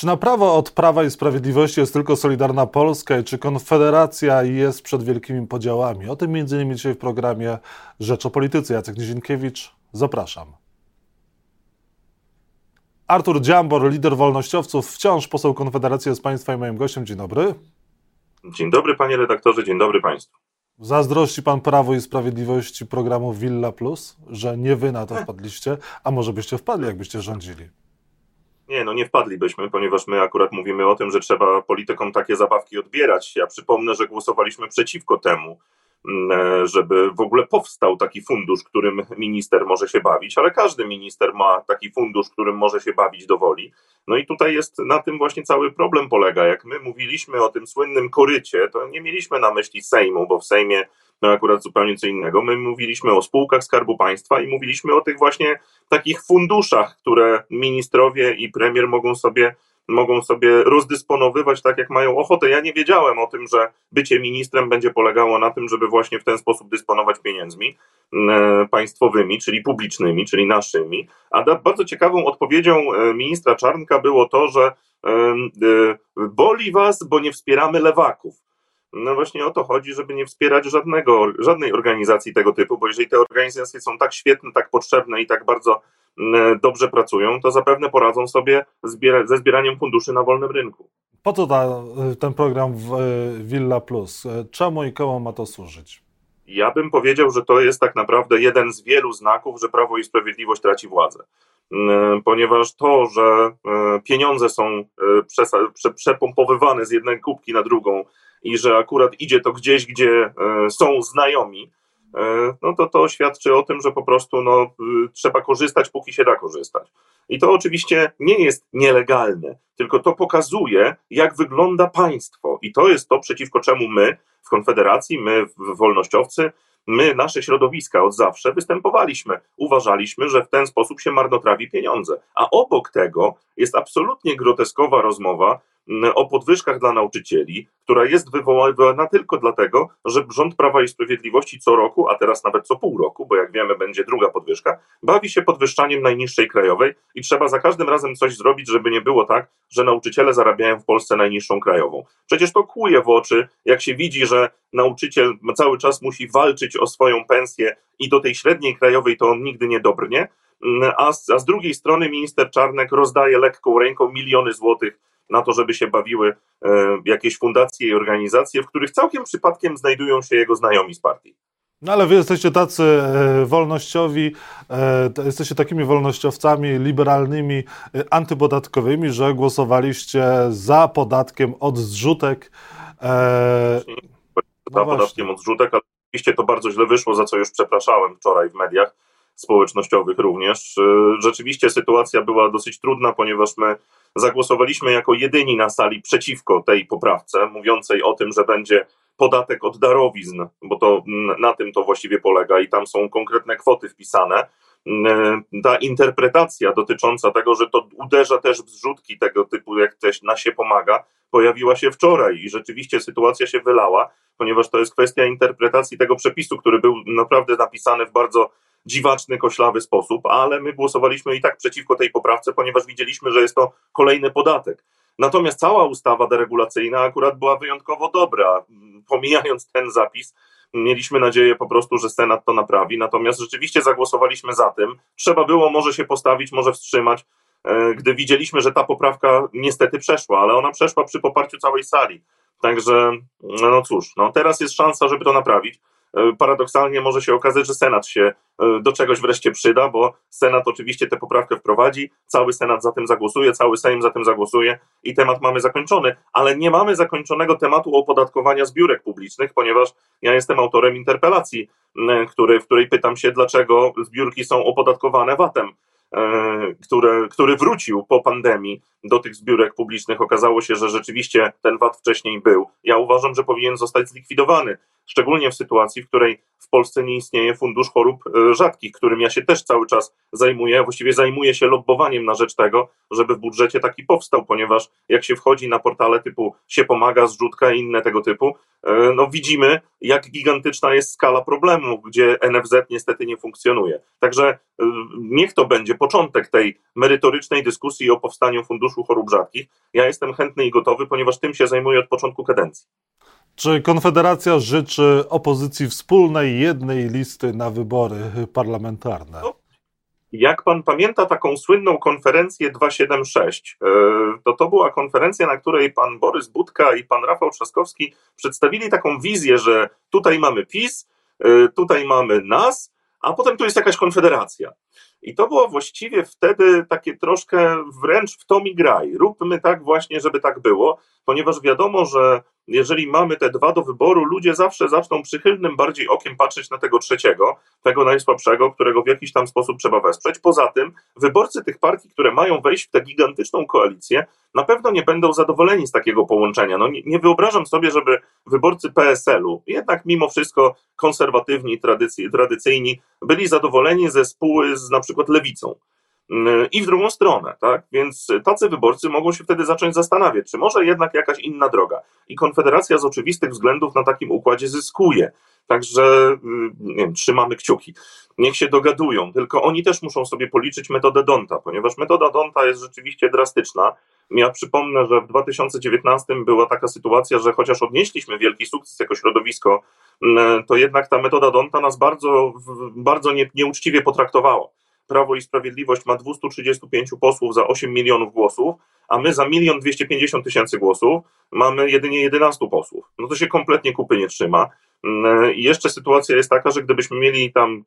Czy na prawo od Prawa i Sprawiedliwości jest tylko Solidarna Polska i czy Konfederacja jest przed wielkimi podziałami? O tym między innymi dzisiaj w programie Rzecz o Polityce. Jacek Nizinkiewicz, zapraszam. Artur Dziambor, lider wolnościowców, wciąż poseł Konfederacji jest Państwa i moim gościem. Dzień dobry. Dzień dobry panie redaktorze, dzień dobry państwu. Zazdrości pan Prawo i Sprawiedliwości programu Villa Plus, że nie wy na to wpadliście, a może byście wpadli, jakbyście rządzili? Nie, no nie wpadlibyśmy, ponieważ my akurat mówimy o tym, że trzeba politykom takie zabawki odbierać. Ja przypomnę, że głosowaliśmy przeciwko temu, żeby w ogóle powstał taki fundusz, którym minister może się bawić, ale każdy minister ma taki fundusz, którym może się bawić do woli. No i tutaj jest na tym właśnie cały problem polega. Jak my mówiliśmy o tym słynnym korycie, to nie mieliśmy na myśli Sejmu, bo w Sejmie no akurat zupełnie co innego. My mówiliśmy o spółkach Skarbu Państwa i mówiliśmy o tych właśnie takich funduszach, które ministrowie i premier mogą sobie mogą sobie rozdysponowywać tak, jak mają ochotę. Ja nie wiedziałem o tym, że bycie ministrem będzie polegało na tym, żeby właśnie w ten sposób dysponować pieniędzmi e, państwowymi, czyli publicznymi, czyli naszymi. A bardzo ciekawą odpowiedzią e, ministra Czarnka było to, że e, boli was, bo nie wspieramy lewaków. No właśnie o to chodzi, żeby nie wspierać żadnego, żadnej organizacji tego typu, bo jeżeli te organizacje są tak świetne, tak potrzebne i tak bardzo mm, dobrze pracują, to zapewne poradzą sobie ze zbieraniem funduszy na wolnym rynku. Po co ta, ten program Villa Plus? Czemu i komu ma to służyć? Ja bym powiedział, że to jest tak naprawdę jeden z wielu znaków, że Prawo i Sprawiedliwość traci władzę. Ponieważ to, że e, pieniądze są e, przepompowywane z jednej kubki na drugą, i że akurat idzie to gdzieś, gdzie e, są znajomi, e, no to to świadczy o tym, że po prostu no, y, trzeba korzystać, póki się da korzystać. I to oczywiście nie jest nielegalne, tylko to pokazuje, jak wygląda państwo. I to jest to, przeciwko czemu my w Konfederacji, my wolnościowcy, my, nasze środowiska od zawsze występowaliśmy. Uważaliśmy, że w ten sposób się marnotrawi pieniądze. A obok tego jest absolutnie groteskowa rozmowa o podwyżkach dla nauczycieli, która jest wywoływana tylko dlatego, że rząd Prawa i Sprawiedliwości co roku, a teraz nawet co pół roku, bo jak wiemy będzie druga podwyżka, bawi się podwyższaniem najniższej krajowej i trzeba za każdym razem coś zrobić, żeby nie było tak, że nauczyciele zarabiają w Polsce najniższą krajową. Przecież to kłuje w oczy, jak się widzi, że nauczyciel cały czas musi walczyć o swoją pensję i do tej średniej krajowej to on nigdy nie dobrnie, a z, a z drugiej strony minister Czarnek rozdaje lekką ręką miliony złotych na to, żeby się bawiły e, jakieś fundacje i organizacje, w których całkiem przypadkiem znajdują się jego znajomi z partii. No ale wy jesteście tacy e, wolnościowi, e, jesteście takimi wolnościowcami liberalnymi, antypodatkowymi, że głosowaliście za podatkiem od zrzutek. za no podatkiem od zrzutek, ale oczywiście to bardzo źle wyszło, za co już przepraszałem wczoraj w mediach społecznościowych również. Rzeczywiście sytuacja była dosyć trudna, ponieważ my zagłosowaliśmy jako jedyni na sali przeciwko tej poprawce, mówiącej o tym, że będzie podatek od darowizn, bo to na tym to właściwie polega i tam są konkretne kwoty wpisane. Ta interpretacja dotycząca tego, że to uderza też w zrzutki tego typu, jak też na się pomaga, pojawiła się wczoraj i rzeczywiście sytuacja się wylała, ponieważ to jest kwestia interpretacji tego przepisu, który był naprawdę napisany w bardzo dziwaczny, koślawy sposób, ale my głosowaliśmy i tak przeciwko tej poprawce, ponieważ widzieliśmy, że jest to kolejny podatek. Natomiast cała ustawa deregulacyjna akurat była wyjątkowo dobra. Pomijając ten zapis, mieliśmy nadzieję po prostu, że Senat to naprawi. Natomiast rzeczywiście zagłosowaliśmy za tym. Trzeba było może się postawić, może wstrzymać, e, gdy widzieliśmy, że ta poprawka niestety przeszła, ale ona przeszła przy poparciu całej sali. Także, no cóż, no teraz jest szansa, żeby to naprawić. E, paradoksalnie może się okazać, że Senat się e, do czegoś wreszcie przyda, bo Senat oczywiście tę poprawkę wprowadzi, cały Senat za tym zagłosuje, cały Sejm za tym zagłosuje i temat mamy zakończony, ale nie mamy zakończonego tematu opodatkowania zbiórek publicznych, ponieważ ja jestem autorem interpelacji, który, w której pytam się, dlaczego zbiórki są opodatkowane VAT-em. E, które, który wrócił po pandemii do tych zbiórek publicznych. Okazało się, że rzeczywiście ten VAT wcześniej był. Ja uważam, że powinien zostać zlikwidowany. Szczególnie w sytuacji, w której w Polsce nie istnieje fundusz chorób e, rzadkich, którym ja się też cały czas zajmuję, właściwie zajmuję się lobbowaniem na rzecz tego, żeby w budżecie taki powstał, ponieważ jak się wchodzi na portale typu się pomaga, zrzutka i inne tego typu, e, no widzimy, jak gigantyczna jest skala problemu, gdzie NFZ niestety nie funkcjonuje. Także e, niech to będzie początek tej merytorycznej dyskusji o powstaniu Funduszu Chorób Rzadkich. Ja jestem chętny i gotowy, ponieważ tym się zajmuję od początku kadencji. Czy Konfederacja życzy opozycji wspólnej jednej listy na wybory parlamentarne? No, jak pan pamięta taką słynną konferencję 276, e, to to była konferencja, na której pan Borys Budka i pan Rafał Trzaskowski przedstawili taką wizję, że tutaj mamy PiS, e, tutaj mamy nas, a potem tu jest jakaś konfederacja. I to było właściwie wtedy takie troszkę wręcz w to mi graj. Róbmy tak właśnie, żeby tak było, ponieważ wiadomo, że jeżeli mamy te dwa do wyboru, ludzie zawsze zaczną przychylnym bardziej okiem patrzeć na tego trzeciego, tego najsłabszego, którego w jakiś tam sposób trzeba wesprzeć. Poza tym, wyborcy tych partii, które mają wejść w tę gigantyczną koalicję, na pewno nie będą zadowoleni z takiego połączenia. No, nie, nie wyobrażam sobie, żeby wyborcy PSL-u, jednak mimo wszystko konserwatywni, tradycy, tradycyjni, byli zadowoleni ze spóły z na przykład lewicą i w drugą stronę, tak? Więc tacy wyborcy mogą się wtedy zacząć zastanawiać, czy może jednak jakaś inna droga. I Konfederacja z oczywistych względów na takim układzie zyskuje. Także y, nie wiem, trzymamy kciuki. Niech się dogadują, tylko oni też muszą sobie policzyć metodę Donta, ponieważ metoda Donta jest rzeczywiście drastyczna. Ja przypomnę, że w 2019 była taka sytuacja, że chociaż odnieśliśmy wielki sukces jako środowisko, to jednak ta metoda Donta nas bardzo, bardzo nie, nieuczciwie potraktowała. Prawo i Sprawiedliwość ma 235 posłów za 8 milionów głosów, a my za 1 250 tysięcy głosów mamy jedynie 11 posłów. No to się kompletnie kupy nie trzyma. Mm, I jeszcze sytuacja jest taka, że gdybyśmy mieli tam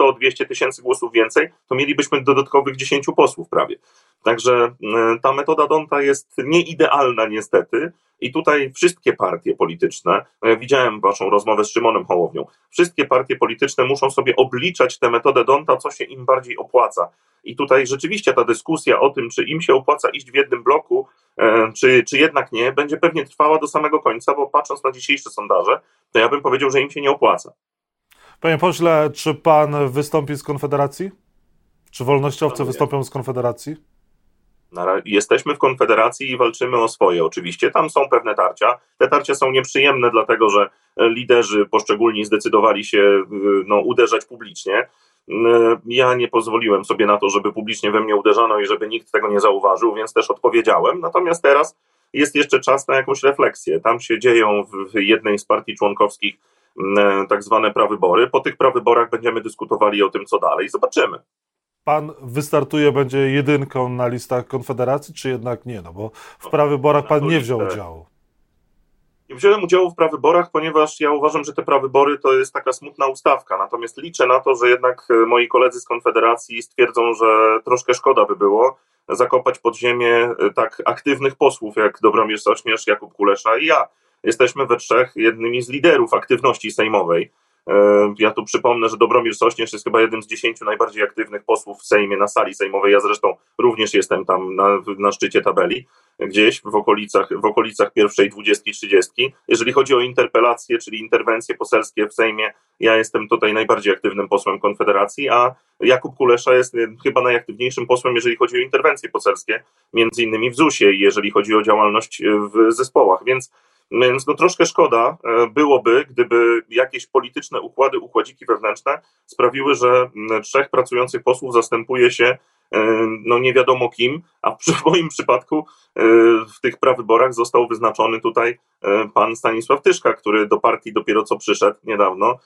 100-200 tysięcy głosów więcej, to mielibyśmy dodatkowych 10 posłów prawie. Także mm, ta metoda Donta jest nieidealna niestety, i tutaj wszystkie partie polityczne, no ja widziałem waszą rozmowę z Szymonem Hołownią, wszystkie partie polityczne muszą sobie obliczać tę metodę Donta, co się im bardziej opłaca. I tutaj rzeczywiście ta dyskusja o tym, czy im się opłaca iść w jednym bloku, e, czy, czy jednak nie, będzie pewnie trwała do samego końca, bo patrząc na dzisiejsze sondaże, to ja bym powiedział, że im się nie opłaca. Panie pośle, czy pan wystąpi z Konfederacji? Czy wolnościowcy wystąpią z Konfederacji? Jesteśmy w Konfederacji i walczymy o swoje. Oczywiście tam są pewne tarcia. Te tarcia są nieprzyjemne, dlatego że liderzy poszczególni zdecydowali się no, uderzać publicznie. Ja nie pozwoliłem sobie na to, żeby publicznie we mnie uderzano i żeby nikt tego nie zauważył, więc też odpowiedziałem. Natomiast teraz jest jeszcze czas na jakąś refleksję. Tam się dzieją w jednej z partii członkowskich tak zwane prawybory. Po tych prawyborach będziemy dyskutowali o tym, co dalej. Zobaczymy pan wystartuje, będzie jedynką na listach Konfederacji, czy jednak nie? No bo w prawyborach pan nie wziął udziału. Nie wziąłem udziału w prawyborach, ponieważ ja uważam, że te prawybory to jest taka smutna ustawka. Natomiast liczę na to, że jednak e, moi koledzy z Konfederacji stwierdzą, że troszkę szkoda by było zakopać pod ziemię e, tak aktywnych posłów jak Dobromir Sośnierz, Jakub Kulesza i ja. Jesteśmy we trzech jednymi z liderów aktywności sejmowej. E, ja tu przypomnę, że Dobromir Sośnierz jest chyba jednym z dziesięciu najbardziej aktywnych posłów w Sejmie na sali sejmowej. Ja zresztą również jestem tam na, na szczycie tabeli, gdzieś w okolicach, w okolicach pierwszej dwudziestki, trzydziestki. Jeżeli chodzi o interpelacje, czyli interwencje poselskie w Sejmie, ja jestem tutaj najbardziej aktywnym posłem Konfederacji, a Jakub Kulesza jest chyba najaktywniejszym posłem, jeżeli chodzi o interwencje poselskie, między innymi w ZUS-ie i jeżeli chodzi o działalność w zespołach. Więc więc no troszkę szkoda e, byłoby, gdyby jakieś polityczne układy, układziki wewnętrzne sprawiły, że trzech pracujących posłów zastępuje się e, no nie wiadomo kim, a w moim przypadku e, w tych prawyborach został wyznaczony tutaj pan Stanisław Tyszka, który do partii dopiero co przyszedł niedawno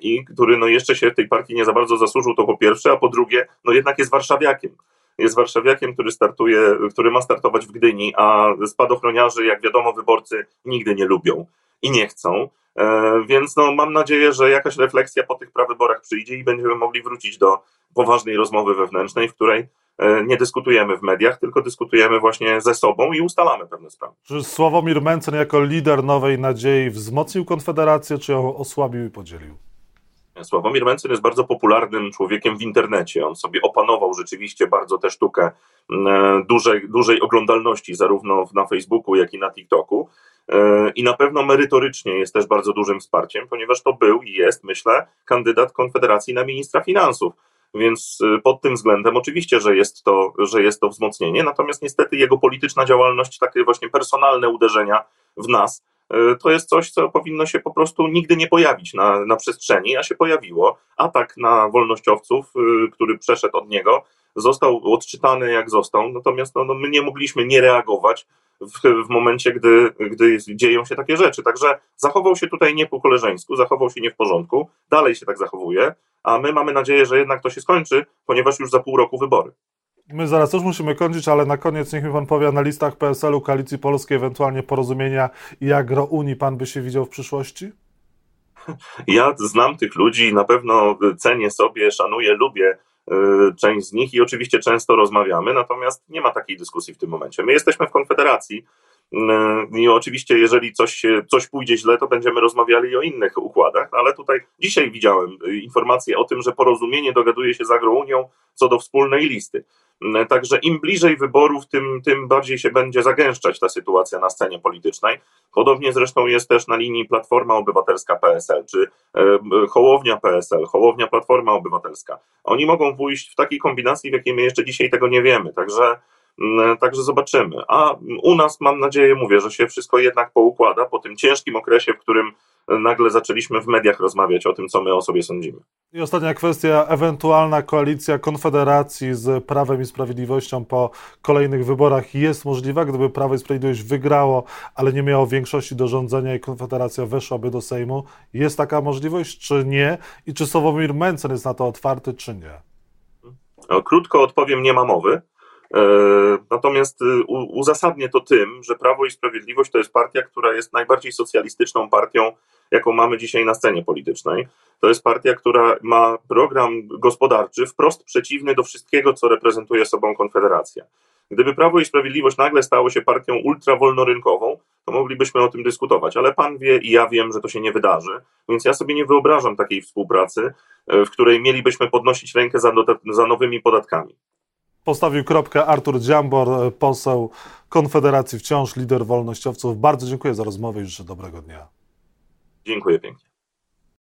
i który no jeszcze się tej partii nie za bardzo zasłużył, to po pierwsze, a po drugie, no jednak jest warszawiakiem jest warszawiakiem, który startuje, który ma startować w Gdyni, a spadochroniarzy, jak wiadomo, wyborcy nigdy nie lubią i nie chcą. E, więc no, mam nadzieję, że jakaś refleksja po tych prawyborach przyjdzie i będziemy mogli wrócić do poważnej rozmowy wewnętrznej, w której e, nie dyskutujemy w mediach, tylko dyskutujemy właśnie ze sobą i ustalamy pewne sprawy. Czy Sławomir Mencen jako lider Nowej Nadziei wzmocnił Konfederację, czy ją osłabił i podzielił? Sławomir Mencen jest bardzo popularnym człowiekiem w internecie. On sobie opanował rzeczywiście bardzo tę sztukę dużej, dużej oglądalności, zarówno na Facebooku, jak i na TikToku. i na pewno merytorycznie jest też bardzo dużym wsparciem, ponieważ to był i jest, myślę, kandydat Konfederacji na ministra finansów. Więc pod tym względem oczywiście, że jest, to, że jest to wzmocnienie, natomiast niestety jego polityczna działalność, takie właśnie personalne uderzenia w nas, E, to jest coś, co powinno się po prostu nigdy nie pojawić na, na przestrzeni, a się pojawiło. Atak na wolnościowców, y, który przeszedł od niego, został odczytany jak został, natomiast no, no my nie mogliśmy nie reagować w, w momencie, gdy, gdy dzieją się takie rzeczy. Także zachował się tutaj nie po koleżeńsku, zachował się nie w porządku, dalej się tak zachowuje, a my mamy nadzieję, że jednak to się skończy, ponieważ już za pół roku wybory. My zaraz też musimy kończyć, ale na koniec niech mi pan powie na listach PSL-u, Koalicji Polskiej, ewentualnie porozumienia i agro Unii pan by się widział w przyszłości? Ja znam tych ludzi, na pewno cenię sobie, szanuję, lubię y, część z nich i oczywiście często rozmawiamy, natomiast nie ma takiej dyskusji w tym momencie. My jesteśmy w Konfederacji y, i oczywiście, jeżeli coś, coś pójdzie źle, to będziemy rozmawiali o innych układach, ale tutaj dzisiaj widziałem y, informację o tym, że porozumienie dogaduje się z Agrounią co do wspólnej listy. Mm, także im bliżej wyborów, tym, tym bardziej się będzie zagęszczać ta sytuacja na scenie politycznej. Podobnie zresztą jest też na linii Platforma Obywatelska PSL, czy Hołownia PSL, Hołownia Platforma Obywatelska. Oni mogą pójść w takiej kombinacji, w jakiej my jeszcze dzisiaj tego nie wiemy. Także mm, Także zobaczymy. A u nas mam nadzieję, mówię, że się wszystko jednak poukłada po tym ciężkim okresie, w którym nagle zaczęliśmy w mediach rozmawiać o tym, co my o sobie sądzimy. I ostatnia kwestia, ewentualna koalicja Konfederacji z Prawem i Sprawiedliwością po kolejnych wyborach jest możliwa, gdyby Prawo i Sprawiedliwość wygrało, ale nie miało większości do rządzenia i Konfederacja weszłaby do Sejmu. Jest taka możliwość, czy nie? I czy Sławomir Mencen jest na to otwarty, czy nie? Krótko odpowiem, nie ma mowy. E, natomiast y, uzasadnię to tym, że Prawo i Sprawiedliwość to jest partia, która jest najbardziej socjalistyczną partią jaką mamy dzisiaj na scenie politycznej. To jest partia, która ma program gospodarczy wprost przeciwny do wszystkiego, co reprezentuje sobą Konfederacja. Gdyby Prawo i Sprawiedliwość nagle stało się partią ultrawolnorynkową, to moglibyśmy o tym dyskutować, ale pan wie i ja wiem, że to się nie wydarzy, więc ja sobie nie wyobrażam takiej współpracy, e, w której mielibyśmy podnosić rękę za, za nowymi podatkami. Postawił kropkę Artur Dziambor, e, poseł Konfederacji wciąż, lider wolnościowców. Bardzo dziękuję za rozmowę i życzę dobrego dnia. Dziękuję pięknie.